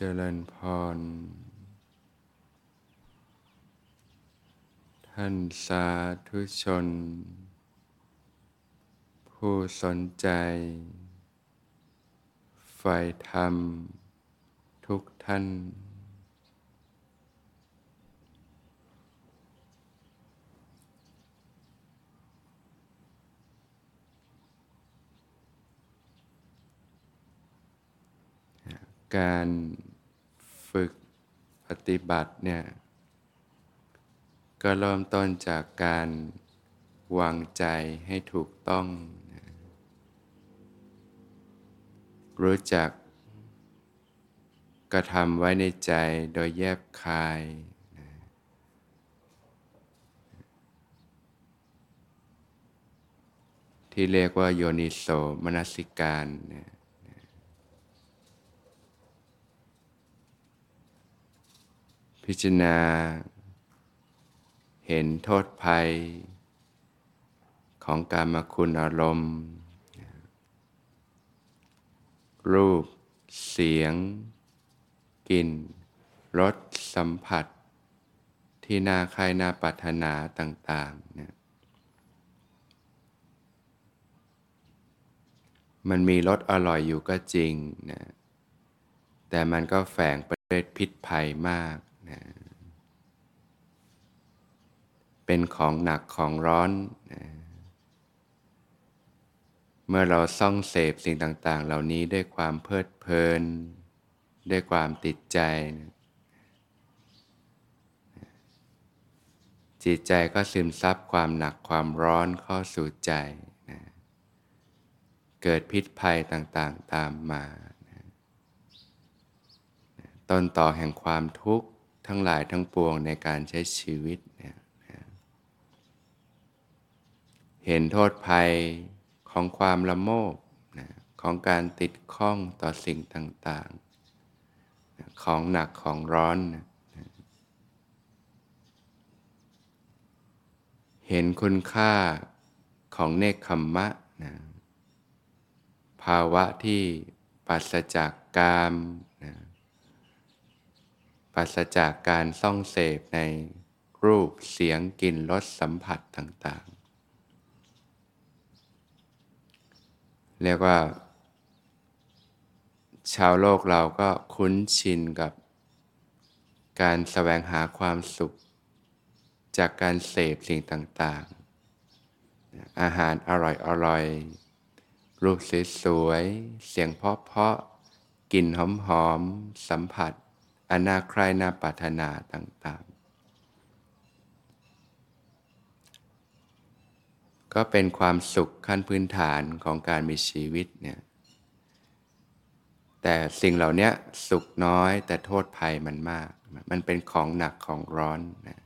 เจริญพร ท่านสาธุชน ผู้สนใจ ใฝ่ธรรม ทุกท่าน การ ฝึกปฏิบัติเนี่ย ก็เริ่มต้นจากการวางใจให้ถูกต้อง รู้จักกระทำไว้ในใจโดยแยบคาย ที่เรียกว่าโยนิโสมนสิการเนี่ย พิจารณา เห็นโทษภัย ของการมาคุณอารมณ์ รูป เสียง กลิ่น รส สัมผัส ที่น่าใครน่าปรารถนาต่างๆเนี่ยมันมีรสอร่อยอยู่ก็จริงนะ แต่มันก็แฝงไปด้วยพิษภัยมาก นะเป็นของหนักของร้อนนะเมื่อเราซ่องเสพสิ่งต่าง ๆ เหล่านี้ด้วยความเพลิดเพลิน ด้วยความติดใจนะจิตใจก็ซึมซับความหนักความร้อนเข้าสู่ใจนะเกิดพิษภัยต่าง ๆ ตามมานะต้นต่อแห่งความทุกข์ ทั้งหลายทั้งปวงในการใช้ชีวิตเนี่ยเห็นโทษภัยของความละโมบนะของการติดข้องต่อสิ่งต่างๆนะของหนักของร้อนนะเห็นคุณค่าของเนคขมมะนะภาวะที่ปัสจากกาม ปัสจากการซ่องเสพในรูปเสียงกลิ่นรสสัมผัสต่างๆ เรียกว่า ชาวโลกเราก็คุ้นชินกับการแสวงหาความสุข จากการเสพสิ่งต่างๆ อาหารอร่อยๆ รูปสวยๆ เสียงเพาะๆ กลิ่นหอมๆ สัมผัส อนาใครนาปรารถนาต่างๆ ก็เป็นความสุขขั้นพื้นฐานของการมีชีวิตเนี่ยแต่สิ่งเหล่านี้สุขน้อยแต่โทษภัยมันมาก มันเป็นของหนักของร้อนนะ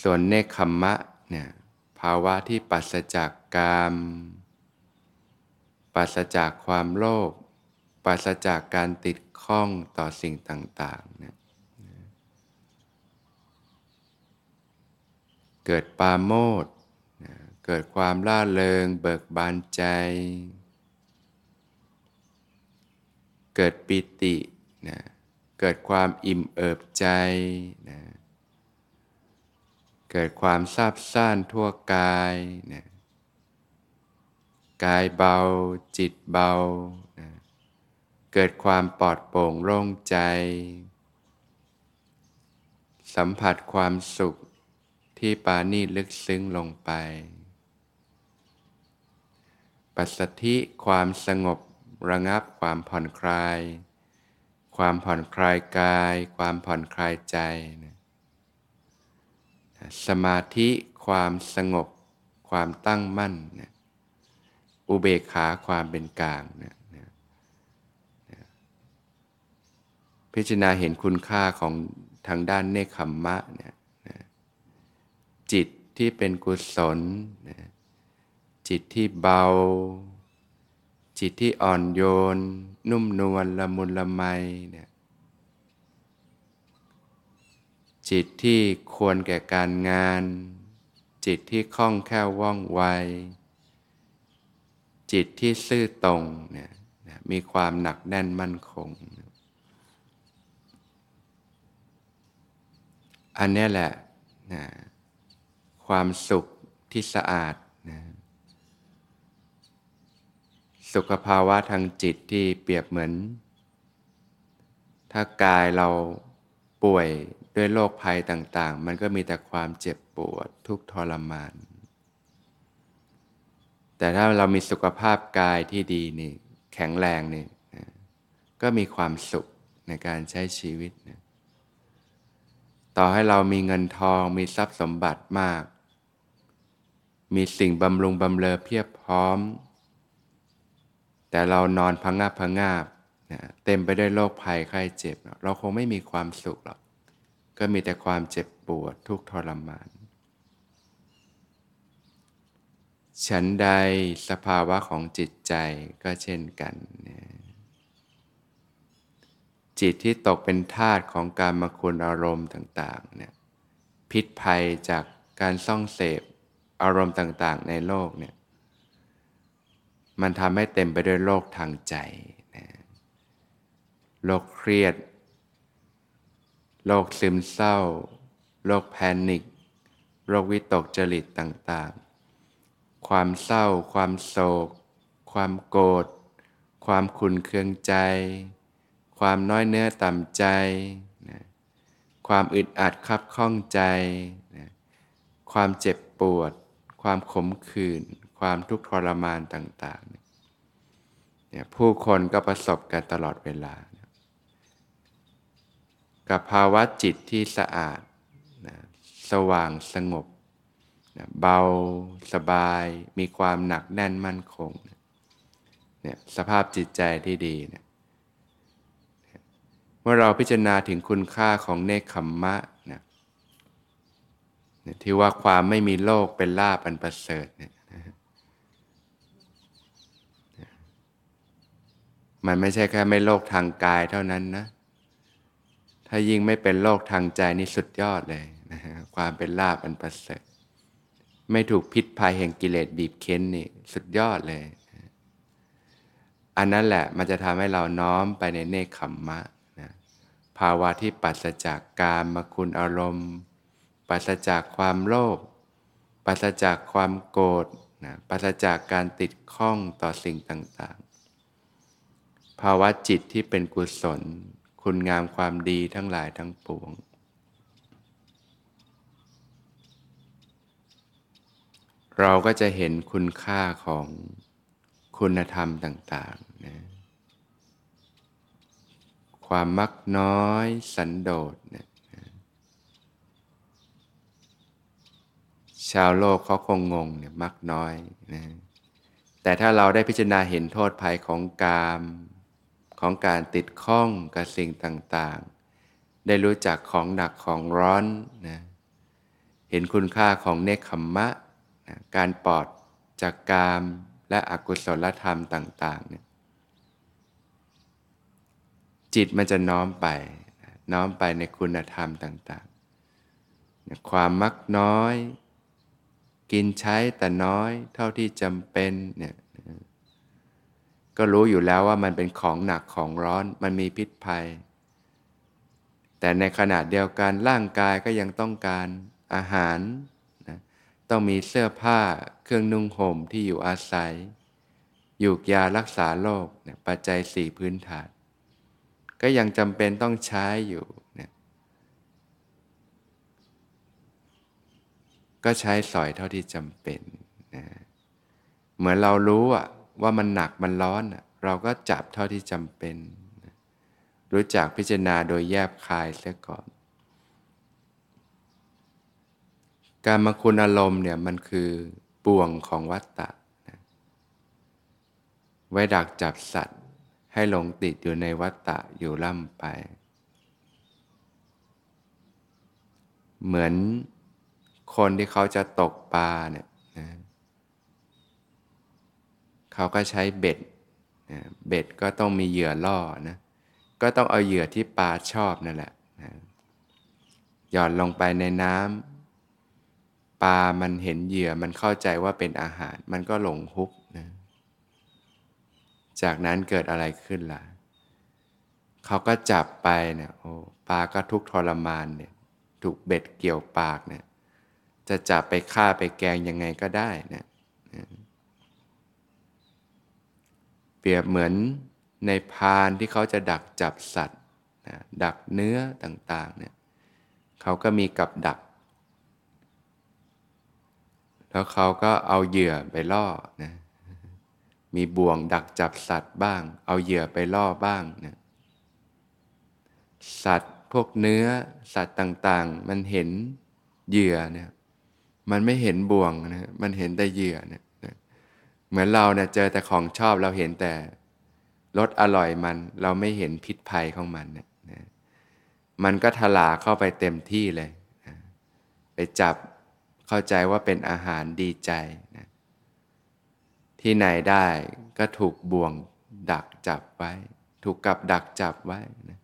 ส่วนเนคขมมะเนี่ยภาวะที่ปัสจากกามปัสจากความโลภปัสจากการติด ข้องต่อสิ่งต่างๆเนี่ยเกิดปาโมดเกิดความล่าเริง เบิกบานใจ เกิดปิตินะเกิดความอิ่มเอิบใจนะเกิดความซาบซ่านทั่วกายนะกายเบาจิตเบานะ เกิดความปลอดโปร่งโล่งใจ สัมผัสความสุขที่ปานีลึกซึ้งลงไป ปัสสธิความสงบระงับความผ่อนคลาย ความผ่อนคลายกาย ความผ่อนคลายใจ สมาธิความสงบ ความตั้งมั่น อุเบกขาความเป็นกลางนะ พิจารณาเห็นคุณค่าของทางด้านเนคขมมะเนี่ยจิตที่เป็นกุศล จิตที่เบา จิตที่อ่อนโยน นุ่มนวลละมุนละไมเนี่ยจิตที่ควรแก่การงาน จิตที่คล่องแคล่วว่องไว จิตที่ซื่อตรงเนี่ยมีความหนักแน่นมั่นคง อันนี้แหละนะความสุขที่สะอาดนะสุขภาวะทางจิตที่เปรียบเหมือน ถ้ากายเราป่วยด้วยโรคภัยต่าง ๆ มันก็มีแต่ความเจ็บปวดทุกทรมาน แต่ถ้าเรามีสุขภาพกายที่ดีนี่แข็งแรงนี่นะก็มีความสุขในการใช้ชีวิตนะ ต่อให้เรามีเงินทองมีทรัพย์สมบัติมาก มีสิ่งบำรุงบำเรอเพียบพร้อม แต่เรานอนพังงาบพังงาบนะเต็มไปด้วยโรคภัยไข้เจ็บ เราคงไม่มีความสุขหรอก ก็มีแต่ความเจ็บปวดทุกทรมาน ฉันใดสภาวะของจิตใจก็เช่นกันนะ จิตที่ตกเป็นทาสของการมาคุณอารมณ์ต่างๆเนี่ยพิษภัยจากการซ่องเสพอารมณ์ต่างๆ ในโลกเนี่ยมันทำให้เต็มไปด้วยโรคทางใจนะโรคเครียด โรคซึมเศร้า โรคแพนิค โรควิตกจริตต่างๆ ความเศร้า ความโศก ความโกรธ ความขุนเคืองใจ ความน้อยเนื้อต่ำใจนะความอึดอัดคับข้องใจนะความเจ็บปวด ความขมขื่น ความทุกข์ทรมานต่างๆเนี่ยผู้คนก็ประสบกันตลอดเวลานะกับภาวะจิตที่สะอาดนะสว่างสงบนะเบาสบาย มีความหนักแน่นมั่นคงเนี่ยสภาพจิตใจที่ดีเนี่ย มื่อเราพิจารณาถึงคุณค่าของเนคขมมะนะที่ว่าความไม่มีโลกเป็นลาบอันประเสริฐเนี่ยมันไม่ใช่แค่ไม่โลกทางกายเท่านั้นนะ ถ้ายิ่งไม่เป็นโลกทางใจนี่สุดยอดเลยนะฮะความเป็นลาบอันประเสริฐ ไม่ถูกพิษภัยแห่งกิเลสบีบเค้นนี่สุดยอดเลย อันนั้นแหละมันจะทำให้เราน้อมไปในเนคขมมะนะ ภาวะที่ปัสจากกามมคุณอารมณ์ ปัสจากความโลภปัสจากความโกรธนะปัสจากการติดข้องต่อสิ่งต่างๆ ภาวะจิตที่เป็นกุศล คุณงามความดีทั้งหลายทั้งปวง เราก็จะเห็นคุณค่าของคุณธรรมต่างๆนะ ความมักน้อยสันโดษเนี่ยชาวโลกเขาคงงงเนี่ยมักน้อยนะแต่ถ้าเราได้พิจารณาเห็นโทษภัยของกามของการติดข้องกับสิ่งต่างๆ ได้รู้จักของหนักของร้อนนะเห็นคุณค่าของเนคขมมะนะการปลอดจากกามและอกุศลธรรมต่างๆเนี่ย จิตมันจะน้อมไป น้อมไปในคุณธรรมต่าง ๆ ความมักน้อย กินใช้แต่น้อยเท่าที่จำเป็นเนี่ยก็รู้อยู่แล้วว่ามันเป็นของหนักของร้อนมันมีพิษภัย แต่ในขณะเดียวกันร่างกายก็ยังต้องการอาหารนะต้องมีเสื้อผ้าเครื่องนุ่งห่มที่อยู่อาศัย อยู่ยารักษาโรคปัจจัยสี่พื้นฐาน ก็ยังจำเป็นต้องใช้อยู่เนี่ยก็ใช้สอยเท่าที่จำเป็นนะเหมือนเรารู้อะว่ามันหนักมันร้อนอะเราก็จับเท่าที่จำเป็นนะรู้จักพิจารณาโดยแยบคายเสียก่อน การมาคุณอารมณ์เนี่ยมันคือบ่วงของวัตตะนะไว้ดักจับสัตว์ ให้หลงติดอยู่ในวัตตะอยู่ล่ำไป เหมือนคนที่เขาจะตกปลาเนี่ยนะเขาก็ใช้เบ็ดนะเบ็ดก็ต้องมีเหยื่อล่อนะ ก็ต้องเอาเหยื่อที่ปลาชอบนั่นแหละนะหย่อนลงไปในน้ำปลามันเห็นเหยื่อมันเข้าใจว่าเป็นอาหาร มันก็หลงฮุบนะ จากนั้นเกิดอะไรขึ้นล่ะ เขาก็จับไปเนี่ยโอ้ปลาก็ทุกทรมานเนี่ยถูกเบ็ดเกี่ยวปากเนี่ยจะจับไปฆ่าไปแกงยังไงก็ได้นี่ยเปรียบเหมือนในพานที่เขาจะดักจับสัตว์นะดักเนื้อต่างๆเนี่ยเขาก็มีกับดัก แล้วเขาก็เอาเหยื่อไปล่อนะ มีบ่วงดักจับสัตว์บ้าง เอาเหยื่อไปล่อบ้างนะสัตว์พวกเนื้อสัตว์ต่างๆ มันเห็นเหยื่อเนี่ยมันไม่เห็นบ่วงนะมันเห็นแต่เหยื่อเนี่ยเหมือนเราเนี่ยเจอแต่ของชอบเราเห็นแต่รสอร่อยมันเราไม่เห็นพิษภัยของมันเนี่ยมันก็ทลาเข้าไปเต็มที่เลยนะไปจับเข้าใจว่าเป็นอาหารดีใจ ที่ไหนได้ก็ถูกบ่วงดักจับไว้ ถูกกับดักจับไว้นะ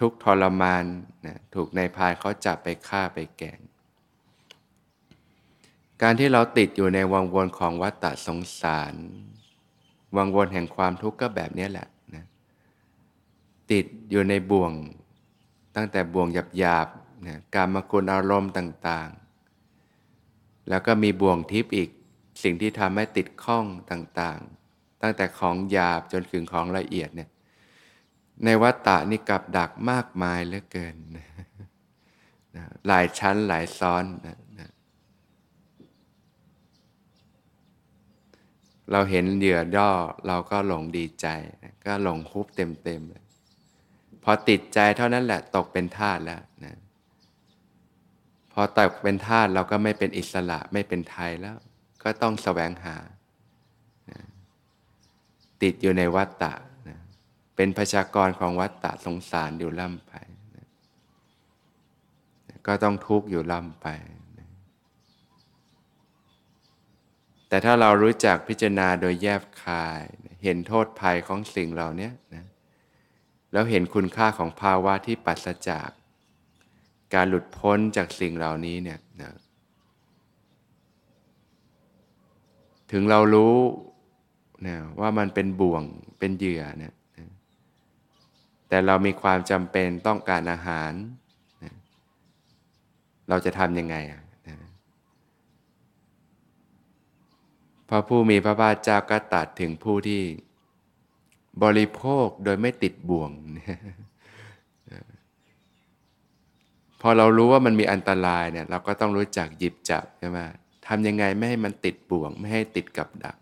ทุกทรมานนะถูกในพายเขาจับไปฆ่าไปแกง การที่เราติดอยู่ในวังวนของวัฏฏะสงสาร วังวนแห่งความทุกข์ก็แบบนี้แหละนะติดอยู่ในบ่วงตั้งแต่บ่วงหยาบๆนะการมคุณอารมณ์ต่างๆ แล้วก็มีบ่วงทิพย์อีก สิ่งที่ทำให้ติดข้องต่างๆ ตั้งแต่ของหยาบจนถึงของละเอียดเนี่ยในวัฏฏะนี่กับดักมากมายเหลือเกินนะหลายชั้นหลายซ้อนนะนะเราเห็นเหยื่อย่อเราก็หลงดีใจนะก็หลงคุบเต็มๆเลยพอติดใจเท่านั้นแหละตกเป็นทาสแล้วนะพอตกเป็นทาสเราก็ไม่เป็นอิสระไม่เป็นไทยแล้ว ก็ต้องแสวงหา ติดอยู่ในวัฏฏะเป็นประชากรของวัฏฏะสงสารอยู่ล่ำไปนะก็ต้องทุกข์อยู่ล่ำไปนะแต่ถ้าเรารู้จักพิจารณาโดยแยบคาย เห็นโทษภัยของสิ่งเหล่านี้นะแล้วเห็นคุณค่าของภาวะที่ปัสจาก การหลุดพ้นจากสิ่งเหล่านี้เนี่ยนะ ถึงเรารู้นะว่ามันเป็นบ่วงเป็นเหยื่อเนี่ยแต่เรามีความจำเป็นต้องการอาหารเราจะทำยังไงอะพระผู้มีพระภาคเจ้าก็ตัดถึงผู้ที่บริโภคโดยไม่ติดบ่วงพอเรารู้ว่ามันมีอันตรายเนี่ยเราก็ต้องรู้จักหยิบจับใช่ไหม ทำยังไงไม่ให้มันติดบ่วง ไม่ให้ติดกับดัก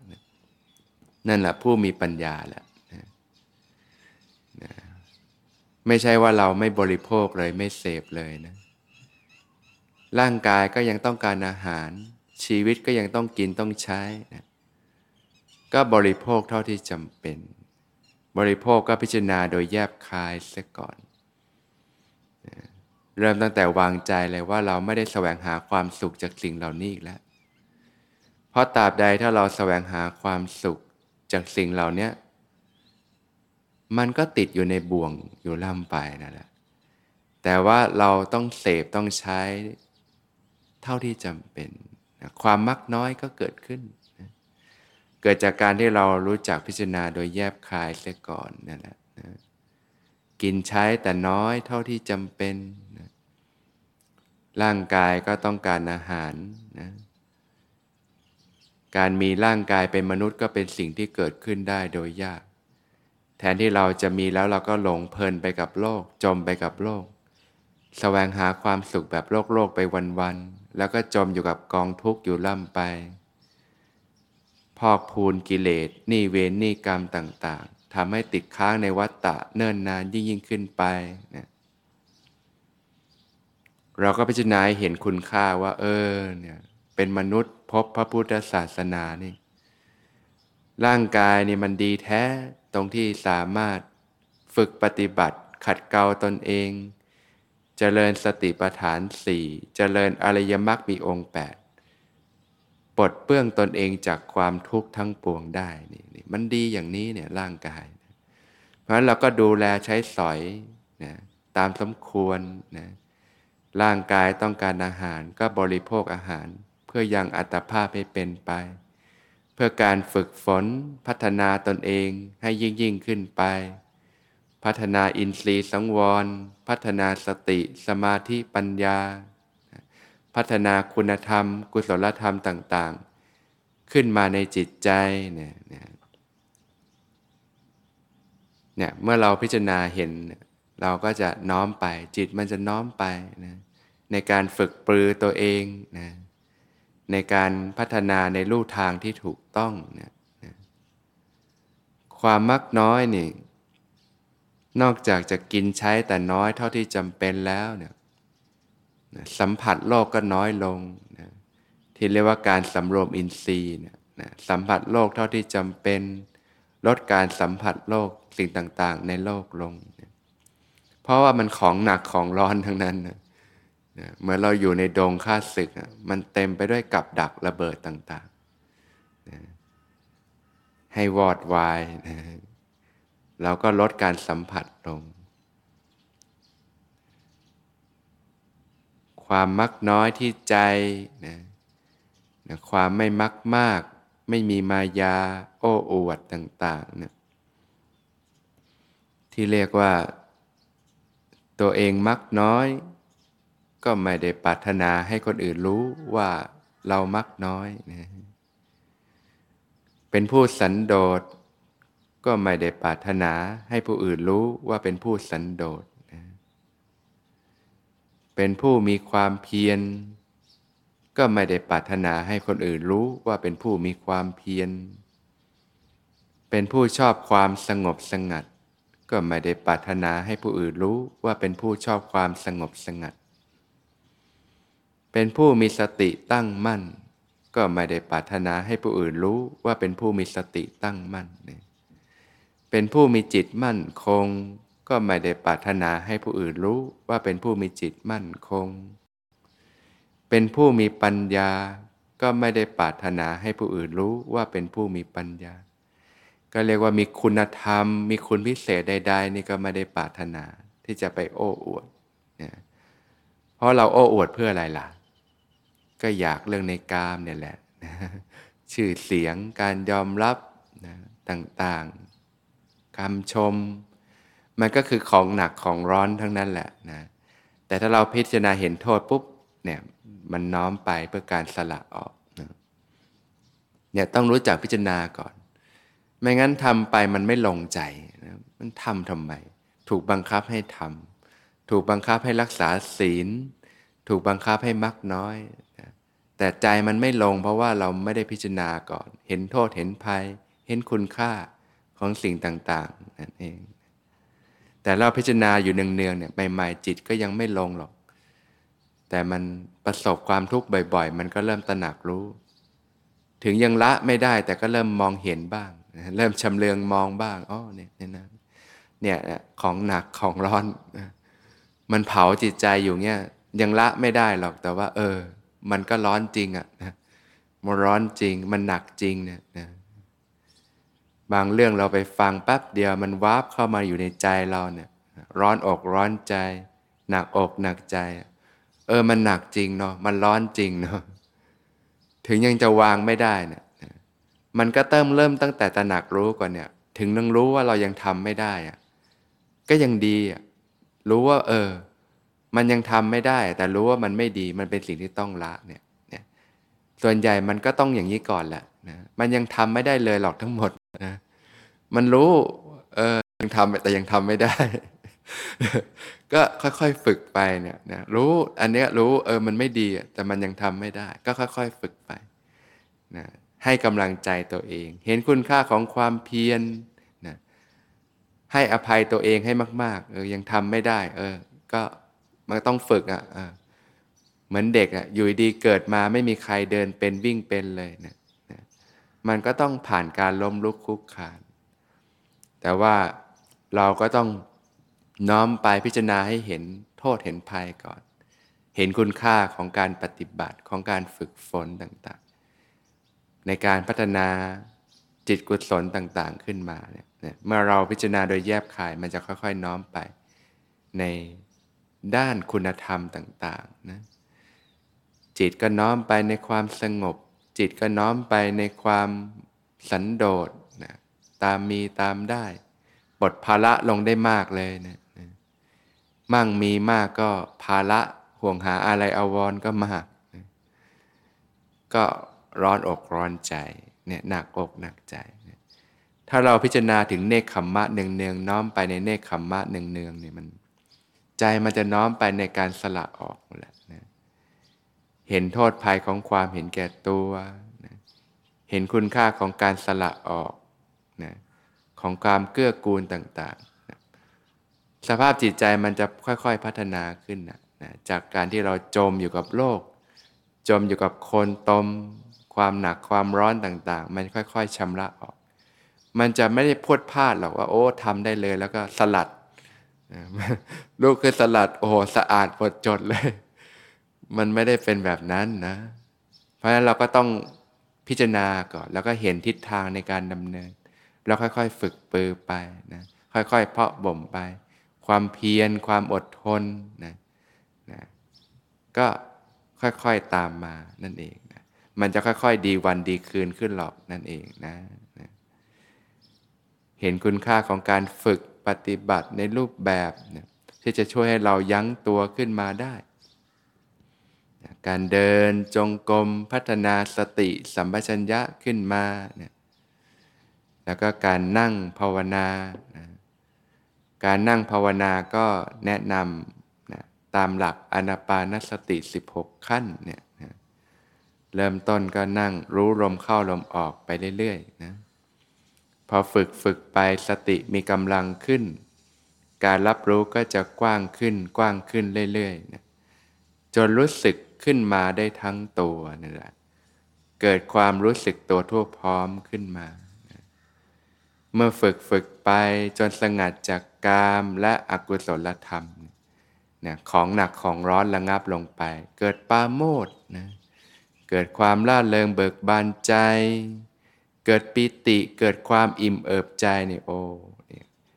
นั่นแหละผู้มีปัญญาแหละไม่ใช่ว่าเราไม่บริโภคเลยไม่เสพเลยนะ ร่างกายก็ยังต้องการอาหาร ชีวิตก็ยังต้องกินต้องใช้นะก็บริโภคเท่าที่จำเป็น บริโภคก็พิจารณาโดยแยบคายเสียก่อนนะเริ่มตั้งแต่วางใจเลยว่าเราไม่ได้แสวงหาความสุขจากสิ่งเหล่านี้อีกแล้ว เพราะตราบใดถ้าเราแสวงหาความสุขจากสิ่งเหล่านี้มันก็ติดอยู่ในบ่วงอยู่ล่ำไปนั่นแหละ แต่ว่าเราต้องเสพต้องใช้เท่าที่จำเป็น ความมักน้อยก็เกิดขึ้น เกิดจากการที่เรารู้จักพิจารณาโดยแยบคายเสียก่อนนั่นแหละกินใช้แต่น้อยเท่าที่จำเป็นร่างกายก็ต้องการอาหารนะ การมีร่างกายเป็นมนุษย์ก็เป็นสิ่งที่เกิดขึ้นได้โดยยาก แทนที่เราจะมีแล้วเราก็หลงเพลินไปกับโลก จมไปกับโลกสแสวงหาความสุขแบบโลกโลกไปวันๆแล้วก็จมอยู่กับกองทุกข์อยู่ล่ำไป พอกพูนกิเลสนี่เวรนี่กรรมต่างๆทำให้ติดค้างในวัฏฏะเนิ่นนานยิ่งยิ่งขึ้นไปเนี่ยเราก็พิจารณาเห็นคุณค่าว่า เออเนี่ยเป็นมนุษย์ พบพระพุทธศาสนานี่ร่างกายนี่มันดีแท้ตรงที่สามารถฝึกปฏิบัติขัดเกลาตนเองเจริญสติปัฏฐานสี่เจริญอริยมรรคมีองค์แปดปลดเปื้องตนเองจากความทุกข์ทั้งปวงได้นี่นมันดีอย่างนี้เนี่ยร่างกาย เพราะฉะนั้นเราก็ดูแลใช้สอยนะตามสมควรนะร่างกายต้องการอาหารก็บริโภคอาหาร พื่อยังอัตภาพให้เป็นไป เพื่อการฝึกฝนพัฒนาตนเองให้ยิ่งยิ่งขึ้นไป พัฒนาอินทรีย์สังวร พัฒนาสติสมาธิปัญญา พัฒนาคุณธรรม กุศลธรรมต่าง ๆ ขึ้นมาในจิตใจเนี่ยเนี่ยเมื่อเราพิจารณาเห็นเราก็จะน้อมไปจิตมันจะน้อมไปนะในการฝึกปรือตัวเองนะ ในการพัฒนาในลู่ทางที่ถูกต้องนะนะความมักน้อยนี่นอกจากจะกินใช้แต่น้อยเท่าที่จำเป็นแล้วเนี่ยสัมผัสโลกก็น้อยลงนะที่เรียกว่าการสำรวมอินทรีย์นะนะสัมผัสโลกเท่าที่จำเป็น ลดการสัมผัสโลกสิ่งต่างๆ ในโลกลงนะเพราะว่ามันของหนักของร้อนทั้งนั้นนะ เมื่อเราอยู่ในดงข้าศึกมันเต็มไปด้วยกับดักระเบิดต่างๆให้วอดวายนะเราก็ลดการสัมผัสลง ความมักน้อยที่ใจนะนะความไม่มักมาก ไม่มีมายา โอ้อวดต่างๆนะที่เรียกว่า ตัวเองมักน้อย ก็ไม่ได้ปรารถนาให้คนอื่นรู้ว่าเรามักน้อยนะเป็นผู้สันโดษ ก็ไม่ได้ปรารถนาให้ผู้อื่นรู้ว่าเป็นผู้สันโดษนะเป็นผู้มีความเพียร ก็ไม่ได้ปรารถนาให้คนอื่นรู้ว่าเป็นผู้มีความเพียร เป็นผู้ชอบความสงบสงัด ก็ไม่ได้ปรารถนาให้ผู้อื่นรู้ว่าเป็นผู้ชอบความสงบสงัด เป็นผู้มีสติตั้งมั่น ก็ไม่ได้ปรารถนาให้ผู้อื่นรู้ว่าเป็นผู้มีสติตั้งมั่น เป็นผู้มีจิตมั่นคง ก็ไม่ได้ปรารถนาให้ผู้อื่นรู้ว่าเป็นผู้มีจิตมั่นคง เป็นผู้มีปัญญา ก็ไม่ได้ปรารถนาให้ผู้อื่นรู้ว่าเป็นผู้มีปัญญา ก็เรียกว่ามีคุณธรรม มีคุณพิเศษใด ๆ นี่ก็ไม่ได้ปรารถนาที่จะไปโอ้อวดเนี่ยเพราะเราโอ้อวดเพื่ออะไรล่ะ ก็อยากเรื่องในกามเนี่ยแหละชื่อเสียงการยอมรับนะต่างๆคำชม มันก็คือของหนักของร้อนทั้งนั้นแหละนะแต่ถ้าเราพิจารณาเห็นโทษปุ๊บเนี่ยมันน้อมไปเพื่อการสละออกนะเนี่ยต้องรู้จักพิจารณาก่อน ไม่งั้นทำไปมันไม่ลงใจนะมันทำทำไม ถูกบังคับให้ทำถูกบังคับให้รักษาศีล ถูกบังคับให้มักน้อยนะแต่ใจมันไม่ลงเพราะว่าเราไม่ได้พิจารณาก่อน เห็นโทษเห็นภัย เห็นคุณค่าของสิ่งต่างๆนั่นเอง แต่เราพิจารณาอยู่เนืองๆเนี่ยใหม่ๆจิตก็ยังไม่ลงหรอก แต่มันประสบความทุกข์บ่อย ๆ มันก็เริ่มตระหนักรู้ ถึงยังละไม่ได้แต่ก็เริ่มมองเห็นบ้าง เริ่มชำเลืองมองบ้างอ๋อเนี่ยนี่นะเนี่ยของหนักของร้อน มันเผาจิตใจอยู่เนี่ย ยังละไม่ได้หรอกแต่ว่า เออ มันก็ร้อนจริงอะ่ะนะมันร้อนจริง มันหนักจริงเนี่ยนะบางเรื่องเราไปฟังแป๊บเดียวมันวาบเข้ามาอยู่ในใจเราเนี่ย ร้อนอกร้อนใจ หนักอกหนักใจ เออมันหนักจริงเนาะมันร้อนจริงเนาะถึงยังจะวางไม่ได้เนี่ยมันก็เติมเริ่มตั้งแต่ตระหนักรู้ก่อนเนี่ย ถึงนึงรู้ว่าเรายังทำไม่ได้อะก็ยังดีอะรู้ว่า เออ มันยังทำไม่ได้ แต่รู้ว่ามันไม่ดีมันเป็นสิ่งที่ต้องละเนี่ยเนี่ยส่วนใหญ่มันก็ต้องอย่างนี้ก่อนแหละนะมันยังทำไม่ได้เลยหรอกทั้งหมดนะมันรู้เออยังทำแต่ยังทำไม่ได้ ก็ค่อยๆฝึกไปเนี่ยนะรู้อันเนี้ยรู้เออมันไม่ดีแต่มันยังทำไม่ได้ ก็ค่อย ๆ ฝึกไปนะให้กำลังใจตัวเอง เห็นคุณค่าของความเพียรนะให้อภัยตัวเองให้มาก ๆ เออยังทำไม่ได้ เออ ก็ มันต้องฝึกอะ่ะเหมือนเด็กอะ่ะอยู่ดีเกิดมาไม่มีใครเดินเป็นวิ่งเป็นเลยเนะนะมันก็ต้องผ่านการล้มลุกคุกคาน แต่ว่าเราก็ต้องน้อมไปพิจารณาให้เห็นโทษเห็นภัยก่อน เห็นคุณค่าของการปฏิบัติของการฝึกฝนต่างๆ ในการพัฒนาจิตกุศลต่างๆขึ้นมาเนี่ยเมื่อเราพิจารณาโดยแยบคายมันจะค่อยๆน้อมไปใน ด้านคุณธรรมต่างๆนะจิตก็น้อมไปในความสงบ จิตก็น้อมไปในความสันโดษนะตามมีตามได้ปลดภาระลงได้มากเลยนะนะมั่งมีมากก็ภาระห่วงหาอะไรอาวรก็มากนะก็ร้อนอกร้อนใจเนี่ยหนักอกหนักใจนะถ้าเราพิจารณาถึงเนคขมมะเนืองเนืองน้อมไปในเนคขมมะเนืองเนืองเนี่ยมัน ใจมันจะน้อมไปในการสละออกแหละนะเห็นโทษภัยของความเห็นแก่ตัวนะเห็นคุณค่าของการสละออกนะของความเกื้อกูลต่างๆนะสภาพจิตใจมันจะค่อยๆพัฒนาขึ้นนะนะจากการที่เราจมอยู่กับโลก จมอยู่กับคนตม ความหนักความร้อนต่างๆ มันค่อยๆชำระออก มันจะไม่ได้พูดพลาดหรอกว่าโอ้ทำได้เลยแล้วก็สลัด ลูกคือสลัดโอ้สะอาดหมดจดเลย มันไม่ได้เป็นแบบนั้นนะ เพราะฉะนั้นเราก็ต้องพิจารณาก่อน แล้วก็เห็นทิศทางในการดำเนิน แล้วค่อยๆฝึกปือไปนะ ค่อยๆเพาะบ่มไป ความเพียรความอดทนนะนะก็ค่อยๆตามมานั่นเองนะมันจะค่อยๆดีวันดีคืนขึ้นหรอกนั่นเองนะนะเห็นคุณค่าของการฝึก ปฏิบัติในรูปแบบนะที่จะช่วยให้เรายั้งตัวขึ้นมาได้นะการเดินจงกรมพัฒนาสติสัมปชัญญะขึ้นมานะแล้วก็การนั่งภาวนานะการนั่งภาวนาก็แนะนำนะตามหลักอนาปานสติ 16 ขั้นเนี่ยนะเริ่มต้นก็นั่งรู้ลมเข้าลมออกไปเรื่อยๆนะ พอฝึกฝึกไปสติมีกำลังขึ้น การรับรู้ก็จะกว้างขึ้นกว้างขึ้นเรื่อยๆนะจนรู้สึกขึ้นมาได้ทั้งตัวนั่นแหละเกิดความรู้สึกตัวทั่วพร้อมขึ้นมาเมื่อฝึกฝึกไปจนสงัดจากกามและอกุศลธรรมนะของหนักของร้อนระงับลงไป เกิดปาโมดนะเกิดความล่าเริงเบิกบานใจ เกิดปิติเกิดความอิ่มเอิบใจเนี่ยโอ้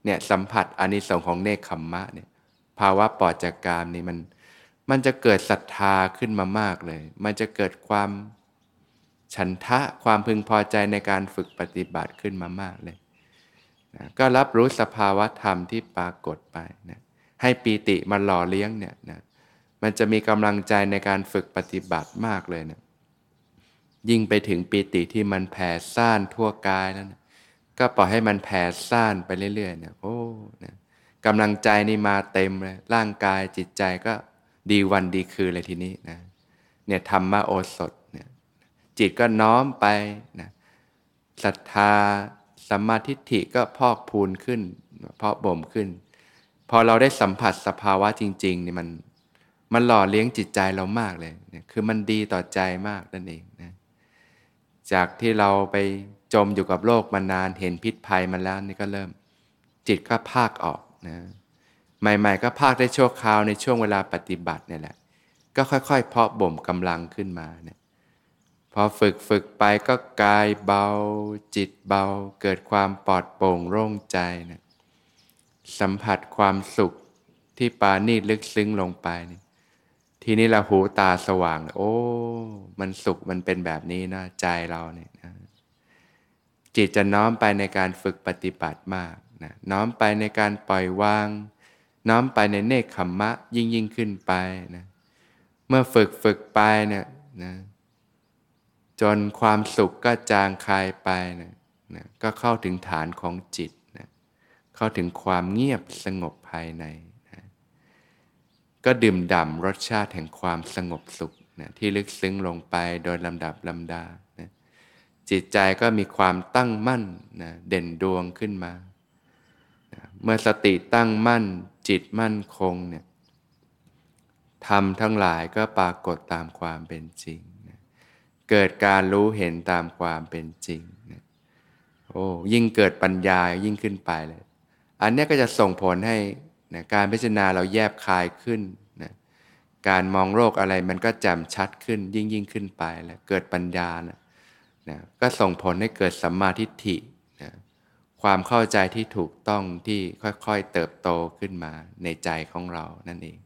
เนี่ยสัมผัสอานิสงส์ของเนคขมมะเนี่ยภาวะปอดจากกามนี่มันมันจะเกิดศรัทธาขึ้นมามากเลย มันจะเกิดความฉันทะความพึงพอใจในการฝึกปฏิบัติขึ้นมามากเลยนะก็รับรู้สภาวะธรรมที่ปรากฏไปนะให้ปีติมันหล่อเลี้ยงเนี่ยนะมันจะมีกำลังใจในการฝึกปฏิบัติมากเลยนะ ยิ่งไปถึงปีติที่มันแผ่ซ่านทั่วกายแล้วนะก็ปล่อยให้มันแผ่ซ่านไปเรื่อยๆเนี่ยโอ้นะกำลังใจนี่มาเต็มเลยร่างกายจิตใจก็ดีวันดีคืนเลยทีนี้นะเนี่ยธรรมโอสถเนี่ยจิตก็น้อมไปนะศรัทธาสัมมาทิฏฐิก็พอกพูนขึ้น เพาะบ่มขึ้น พอเราได้สัมผัสสภาวะจริงๆนี่มันมันหล่อเลี้ยงจิตใจเรามากเลยเนี่ยคือมันดีต่อใจมากนั่นเองนะ จากที่เราไปจมอยู่กับโลกมานานเห็นพิษภัยมาแล้วนี่ก็เริ่ม จิตก็ภาคออกนะใหม่ ๆ ก็ภาคได้ชั่วคราวในช่วงเวลาปฏิบัติเนี่ยแหละ ก็ค่อยๆ เพาะบ่มกำลังขึ้นมาเนี่ยพอฝึกฝึกไปก็กายเบา จิตเบา เกิดความปลอดโปร่งโล่งใจนะสัมผัสความสุขที่ปานีลึกซึ้งลงไปนี่ ทีนี้เราหูตาสว่าง โอ้ มันสุขมันเป็นแบบนี้นะใจเราเนี่ยนะจิตจะน้อมไปในการฝึกปฏิบัติมากนะน้อมไปในการปล่อยวาง น้อมไปในเนคขมมะยิ่งยิ่งขึ้นไปนะเมื่อฝึกฝึกไปเนี่ยนะจนความสุขก็จางคายไปนะนะก็เข้าถึงฐานของจิตนะเข้าถึงความเงียบสงบภายใน ก็ดื่มด่ำรสชาติแห่งความสงบสุขนะที่ลึกซึ้งลงไปโดยลำดับลำดานะจิตใจก็มีความตั้งมั่นนะเด่นดวงขึ้นมานะเมื่อสติตั้งมั่น จิตมั่นคงเนี่ยทำทั้งหลายก็ปรากฏตามความเป็นจริงเกิดการรู้เห็นตามความเป็นจริงนะโอ้ยิ่งเกิดปัญญายิ่งขึ้นไปเลย อันนี้ก็จะส่งผลให้ นะการพิจารณาเราแยบคายขึ้นนะการมองโรคอะไรมันก็แจ่มชัดขึ้นยิ่งยิ่งขึ้นไปแล้วเกิดปัญญานะนะก็ส่งผลให้เกิดสัมมาทิฏฐินะความเข้าใจที่ถูกต้องที่ค่อยๆเติบโตขึ้นมาในใจของเรานั่นเอง